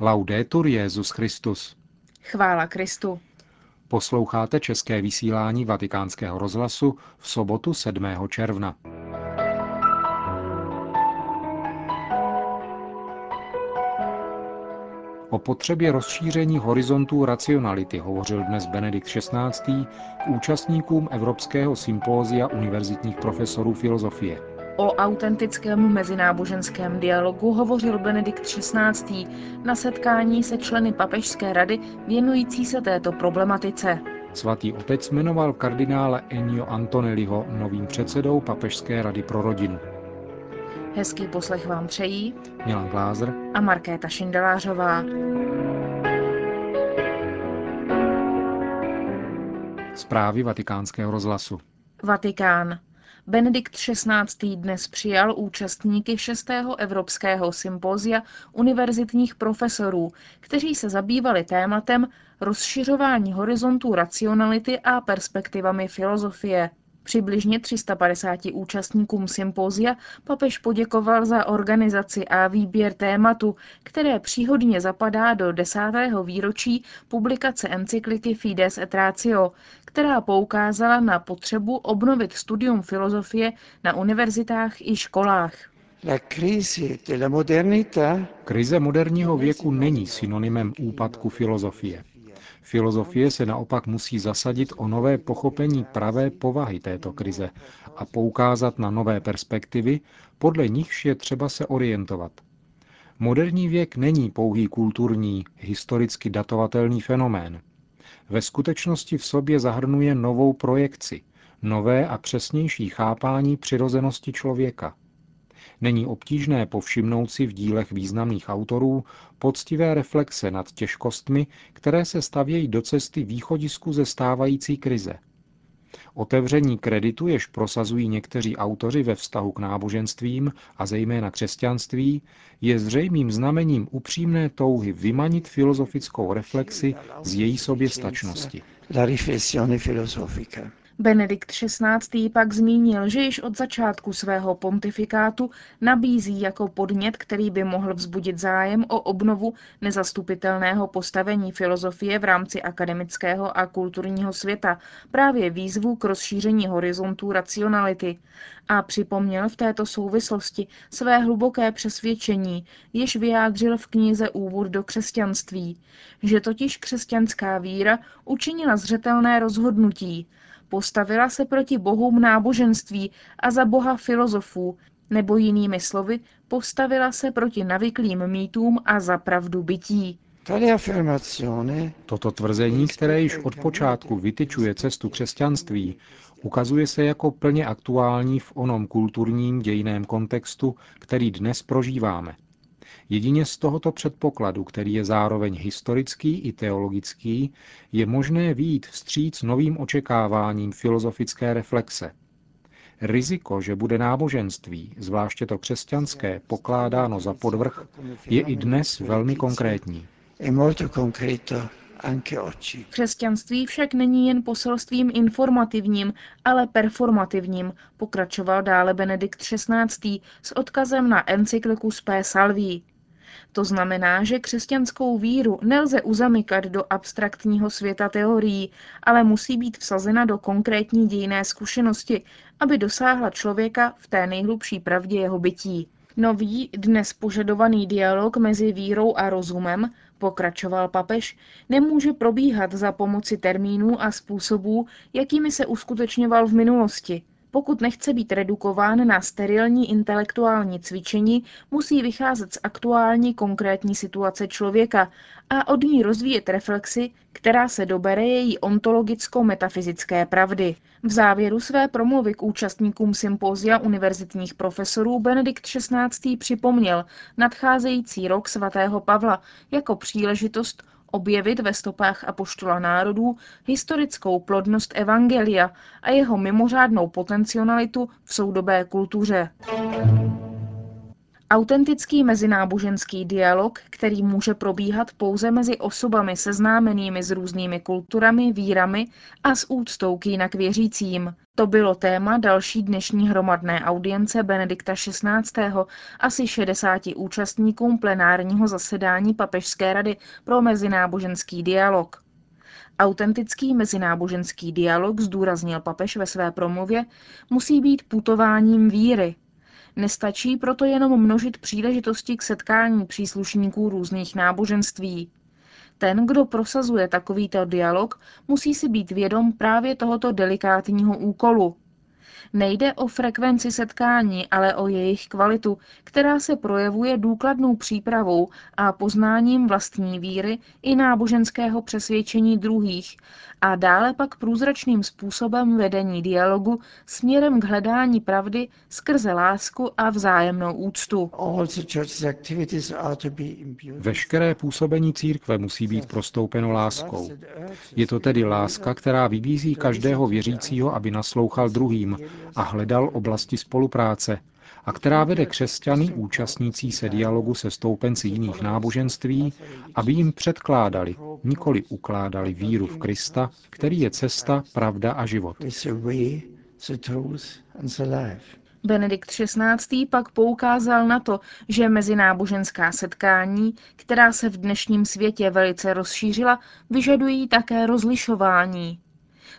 Laudetur Jezus Christus. Chvála Kristu. Posloucháte české vysílání Vatikánského rozhlasu v sobotu 7. června. O potřebě rozšíření horizontů racionality hovořil dnes Benedikt XVI. k účastníkům Evropského sympózia univerzitních profesorů filozofie. O autentickém mezináboženském dialogu hovořil Benedikt XVI. na setkání se členy Papežské rady věnující se této problematice. Svatý otec jmenoval kardinála Ennio Antonelliho novým předsedou Papežské rady pro rodinu. Hezký poslech vám přejí Milan Glázer a Markéta Šindelářová. Zprávy vatikánského rozhlasu. Vatikán. Benedikt XVI. dnes přijal účastníky 6. Evropského sympózia univerzitních profesorů, kteří se zabývali tématem rozšiřování horizontů racionality a perspektivami filozofie. Přibližně 350 účastníkům sympózia papež poděkoval za organizaci a výběr tématu, které příhodně zapadá do desátého výročí publikace encykliky Fides et Ratio, která poukázala na potřebu obnovit studium filozofie na univerzitách i školách. Krize moderního věku není synonymem úpadku filozofie. Filozofie se naopak musí zasadit o nové pochopení pravé povahy této krize a poukázat na nové perspektivy, podle nichž je třeba se orientovat. Moderní věk není pouhý kulturní, historicky datovatelný fenomén. Ve skutečnosti v sobě zahrnuje novou projekci, nové a přesnější chápání přirozenosti člověka – Není obtížné povšimnout si v dílech významných autorů poctivé reflexe nad těžkostmi, které se stavějí do cesty východisku ze stávající krize. Otevření kreditu, jež prosazují někteří autoři ve vztahu k náboženstvím a zejména křesťanství, je zřejmým znamením upřímné touhy vymanit filozofickou reflexi z její soběstačnosti. La Benedikt XVI. pak zmínil, že již od začátku svého pontifikátu nabízí jako podnět, který by mohl vzbudit zájem o obnovu nezastupitelného postavení filozofie v rámci akademického a kulturního světa, právě výzvu k rozšíření horizontů racionality a připomněl v této souvislosti své hluboké přesvědčení, jež vyjádřil v knize Úvod do křesťanství, že totiž křesťanská víra učinila zřetelné rozhodnutí, Postavila se proti bohům náboženství a za boha filozofů, nebo jinými slovy, postavila se proti navyklým mýtům a za pravdu bytí. Toto tvrzení, které již od počátku vytyčuje cestu křesťanství, ukazuje se jako plně aktuální v onom kulturním dějiném kontextu, který dnes prožíváme. Jedině z tohoto předpokladu, který je zároveň historický i teologický, je možné výjít vstříc novým očekáváním filozofické reflexe. Riziko, že bude náboženství, zvláště to křesťanské, pokládáno za podvrh, je i dnes velmi konkrétní. Křesťanství však není jen poselstvím informativním, ale performativním, pokračoval dále Benedikt XVI. s odkazem na encykliku Spé Salví. To znamená, že křesťanskou víru nelze uzamykat do abstraktního světa teorií, ale musí být vsazena do konkrétní dějné zkušenosti, aby dosáhla člověka v té nejhlubší pravdě jeho bytí. Nový, dnes požadovaný dialog mezi vírou a rozumem, pokračoval papež, nemůže probíhat za pomoci termínů a způsobů, jakými se uskutečňoval v minulosti – pokud nechce být redukován na sterilní intelektuální cvičení, musí vycházet z aktuální konkrétní situace člověka a od ní rozvíjet reflexy, která se dobere její ontologicko-metafyzické pravdy. V závěru své promluvy k účastníkům sympózia univerzitních profesorů Benedikt XVI. připomněl nadcházející rok svatého Pavla jako příležitost objevit ve stopách apoštola národů historickou plodnost Evangelia a jeho mimořádnou potencialitu v soudobé kultuře. Autentický mezináboženský dialog, který může probíhat pouze mezi osobami seznámenými s různými kulturami, vírami a s úctou k jinak věřícím. To bylo téma další dnešní hromadné audience Benedikta XVI. asi 60 účastníkům plenárního zasedání Papežské rady pro mezináboženský dialog. Autentický mezináboženský dialog, zdůraznil papež ve své promluvě, musí být putováním víry, Nestačí proto jenom množit příležitosti k setkání příslušníků různých náboženství. Ten, kdo prosazuje takovýto dialog, musí si být vědom právě tohoto delikátního úkolu. Nejde o frekvenci setkání, ale o jejich kvalitu, která se projevuje důkladnou přípravou a poznáním vlastní víry i náboženského přesvědčení druhých a dále pak průzračným způsobem vedení dialogu směrem k hledání pravdy skrze lásku a vzájemnou úctu. Veškeré působení církve musí být prostoupeno láskou. Je to tedy láska, která vybízí každého věřícího, aby naslouchal druhým a hledal oblasti spolupráce, a která vede křesťany účastnící se dialogu se stoupenci jiných náboženství, aby jim předkládali, nikoli ukládali víru v Krista, který je cesta, pravda a život. Benedikt XVI. pak poukázal na to, že mezináboženská setkání, která se v dnešním světě velice rozšířila, vyžadují také rozlišování.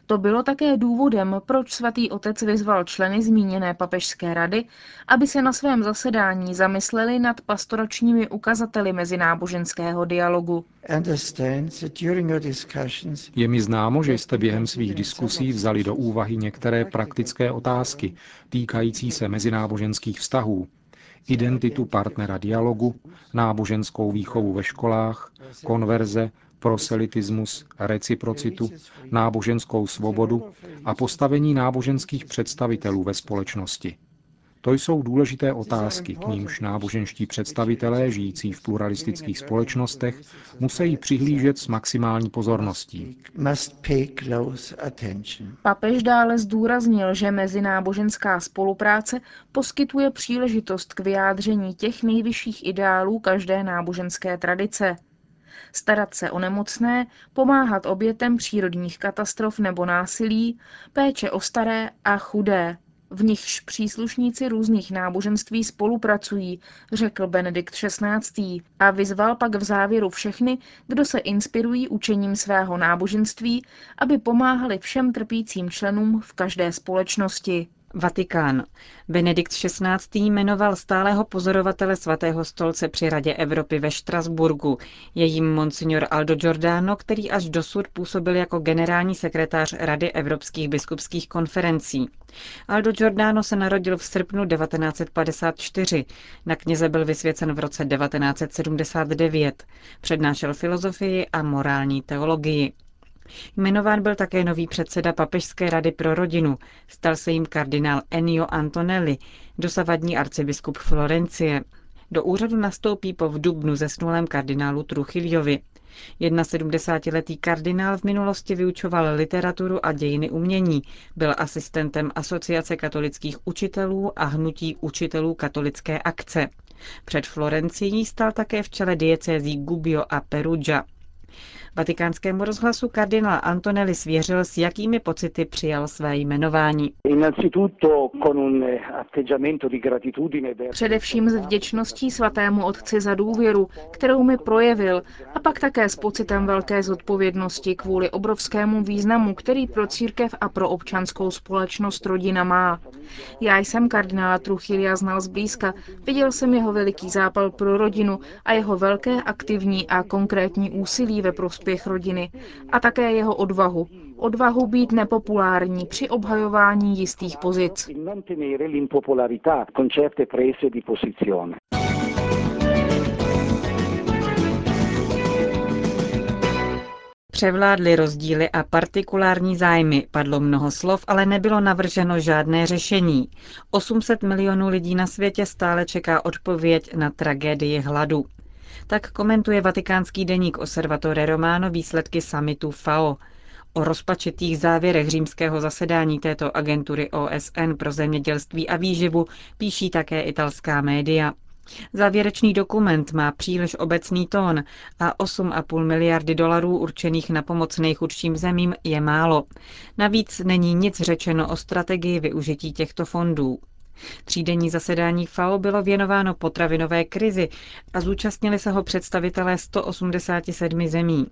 To bylo také důvodem, proč svatý otec vyzval členy zmíněné papežské rady, aby se na svém zasedání zamysleli nad pastoračními ukazateli mezináboženského dialogu. Je mi známo, že jste během svých diskusí vzali do úvahy některé praktické otázky týkající se mezináboženských vztahů, identitu partnera dialogu, náboženskou výchovu ve školách, konverze, proselitismus, reciprocitu, náboženskou svobodu a postavení náboženských představitelů ve společnosti. To jsou důležité otázky, k nímž náboženští představitelé žijící v pluralistických společnostech musí přihlížet s maximální pozorností. Papež dále zdůraznil, že mezináboženská spolupráce poskytuje příležitost k vyjádření těch nejvyšších ideálů každé náboženské tradice starat se o nemocné, pomáhat obětem přírodních katastrof nebo násilí, péče o staré a chudé, v nichž příslušníci různých náboženství spolupracují, řekl Benedikt XVI. a vyzval pak v závěru všechny, kdo se inspirují učením svého náboženství, aby pomáhali všem trpícím členům v každé společnosti. Vatikán. Benedikt XVI. jmenoval stálého pozorovatele svatého stolce při Radě Evropy ve Štrasburgu. Je jim monsignor Aldo Giordano, který až dosud působil jako generální sekretář Rady evropských biskupských konferencí. Aldo Giordano se narodil v srpnu 1954. Na kněze byl vysvěcen v roce 1979. Přednášel filozofii a morální teologii. Jmenován byl také nový předseda Papežské rady pro rodinu. Stal se jim kardinál Ennio Antonelli, dosavadní arcibiskup Florencie. Do úřadu nastoupí po v dubnu zesnulém kardinálu Truchiliovi. 71-letý kardinál v minulosti vyučoval literaturu a dějiny umění, byl asistentem Asociace katolických učitelů a hnutí učitelů katolické akce. Před Florencií stal také v čele diecézí Gubbio a Perugia. Vatikánskému rozhlasu kardinál Antonelli svěřil, s jakými pocity přijal své jmenování. Především s vděčností svatému otci za důvěru, kterou mi projevil, a pak také s pocitem velké zodpovědnosti kvůli obrovskému významu, který pro církev a pro občanskou společnost rodina má. Já jsem kardinála Truchilia znal zblízka, viděl jsem jeho veliký zápal pro rodinu a jeho velké aktivní a konkrétní úsilí ve prospěch rodiny a také jeho odvahu. Odvahu být nepopulární při obhajování jistých pozic. Převládly rozdíly a partikulární zájmy, padlo mnoho slov, ale nebylo navrženo žádné řešení. 800 milionů lidí na světě stále čeká odpověď na tragédii hladu. Tak komentuje vatikánský deník Osservatore Romano výsledky samitu FAO. O rozpačitých závěrech římského zasedání této agentury OSN pro zemědělství a výživu píší také italská média. Závěrečný dokument má příliš obecný tón a 8,5 miliardy dolarů určených na pomoc nejchudším zemím je málo. Navíc není nic řečeno o strategii využití těchto fondů. Třídenní zasedání FAO bylo věnováno potravinové krizi a zúčastnili se ho představitelé 187 zemí.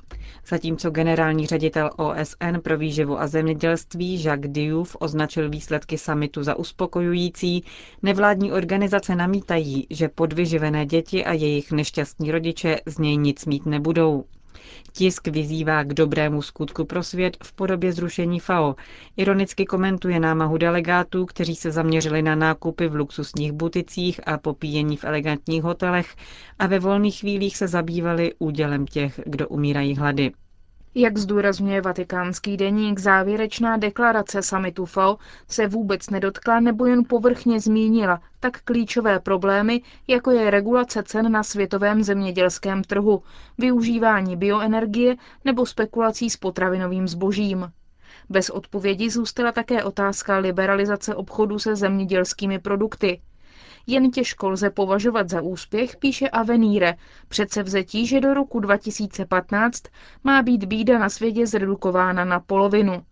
Zatímco generální ředitel OSN pro výživu a zemědělství Jacques Diouf označil výsledky samitu za uspokojující, nevládní organizace namítají, že podvyživené děti a jejich nešťastní rodiče z něj nic mít nebudou. Tisk vyzývá k dobrému skutku pro svět v podobě zrušení FAO. Ironicky komentuje námahu delegátů, kteří se zaměřili na nákupy v luxusních buticích a popíjení v elegantních hotelech a ve volných chvílích se zabývali údělem těch, kdo umírají hlady. Jak zdůrazňuje vatikánský deník, závěrečná deklarace samitu FAO se vůbec nedotkla nebo jen povrchně zmínila tak klíčové problémy, jako je regulace cen na světovém zemědělském trhu, využívání bioenergie nebo spekulací s potravinovým zbožím. Bez odpovědi zůstala také otázka liberalizace obchodu se zemědělskými produkty – jen těžko lze považovat za úspěch, píše Avenire, přece vzetí, že do roku 2015 má být bída na světě zredukována na polovinu.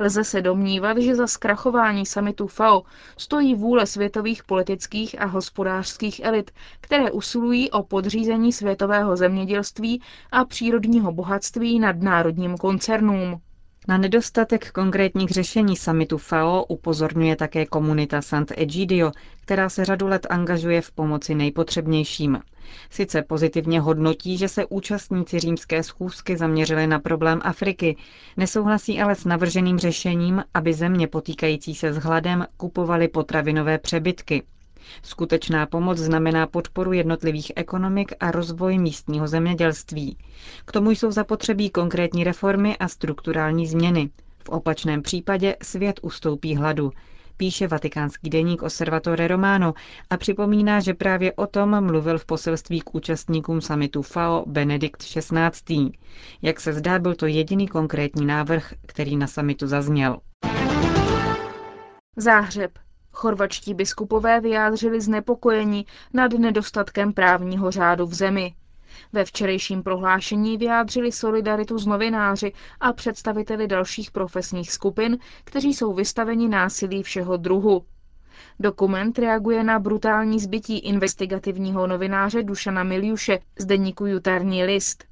Lze se domnívat, že za zkrachování samitu FAO stojí vůle světových politických a hospodářských elit, které usilují o podřízení světového zemědělství a přírodního bohatství nadnárodním koncernům. Na nedostatek konkrétních řešení samitu FAO upozorňuje také komunita Sant'Egidio, která se řadu let angažuje v pomoci nejpotřebnějším. Sice pozitivně hodnotí, že se účastníci římské schůzky zaměřili na problém Afriky, nesouhlasí ale s navrženým řešením, aby země potýkající se s hladem kupovaly potravinové přebytky. Skutečná pomoc znamená podporu jednotlivých ekonomik a rozvoj místního zemědělství. K tomu jsou zapotřebí konkrétní reformy a strukturální změny. V opačném případě svět ustoupí hladu, píše vatikánský deník Osservatore Romano a připomíná, že právě o tom mluvil v poselství k účastníkům samitu FAO Benedikt XVI. Jak se zdá, byl to jediný konkrétní návrh, který na samitu zazněl. Záhřeb. Chorvačtí biskupové vyjádřili znepokojení nad nedostatkem právního řádu v zemi. Ve včerejším prohlášení vyjádřili solidaritu s novináři a představiteli dalších profesních skupin, kteří jsou vystaveni násilí všeho druhu. Dokument reaguje na brutální zbytí investigativního novináře Dušana Miljuše z deníku Jutarní list.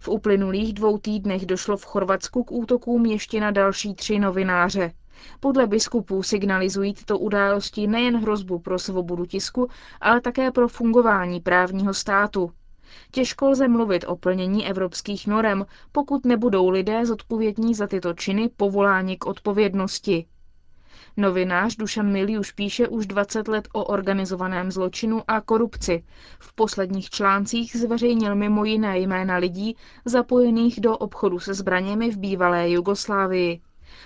V uplynulých dvou týdnech došlo v Chorvatsku k útokům ještě na další tři novináře. Podle biskupů signalizují tyto události nejen hrozbu pro svobodu tisku, ale také pro fungování právního státu. Těžko lze mluvit o plnění evropských norem, pokud nebudou lidé zodpovědní za tyto činy povoláni k odpovědnosti. Novinář Dušan Miliuš píše už 20 let o organizovaném zločinu a korupci. V posledních článcích zveřejnil mimo jiné jména lidí zapojených do obchodu se zbraněmi v bývalé Jugoslávii.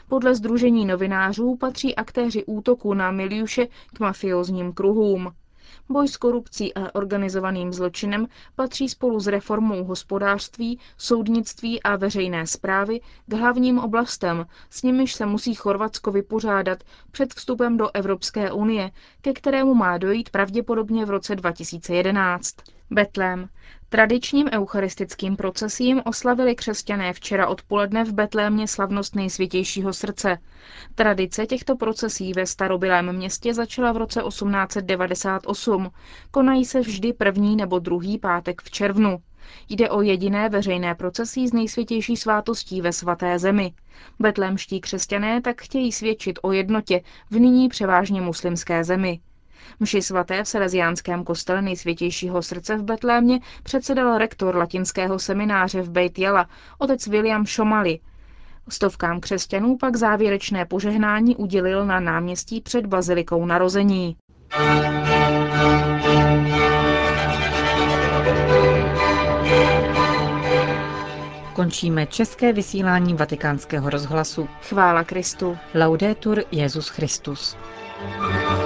Podle Združení novinářů patří aktéři útoku na Miliuše k mafiozním kruhům. Boj s korupcí a organizovaným zločinem patří spolu s reformou hospodářství, soudnictví a veřejné zprávy k hlavním oblastem, s nimiž se musí Chorvatsko vypořádat před vstupem do Evropské unie, ke kterému má dojít pravděpodobně v roce 2011. Betlém. Tradičním eucharistickým procesím oslavili křesťané včera odpoledne v Betlémě slavnost nejsvětějšího srdce. Tradice těchto procesí ve starobylém městě začala v roce 1898. Konají se vždy první nebo druhý pátek v červnu. Jde o jediné veřejné procesí z nejsvětější svátostí ve svaté zemi. Betlémští křesťané tak chtějí svědčit o jednotě v nyní převážně muslimské zemi. Mši svaté v Salesiánském kostele nejsvětějšího srdce v Betlémě předsedal rektor latinského semináře v Beit Jala, otec William Šomali. Stovkám křesťanů pak závěrečné požehnání udělil na náměstí před bazilikou narození. Končíme české vysílání vatikánského rozhlasu. Chvála Kristu. Laudetur Jezus Christus. thank you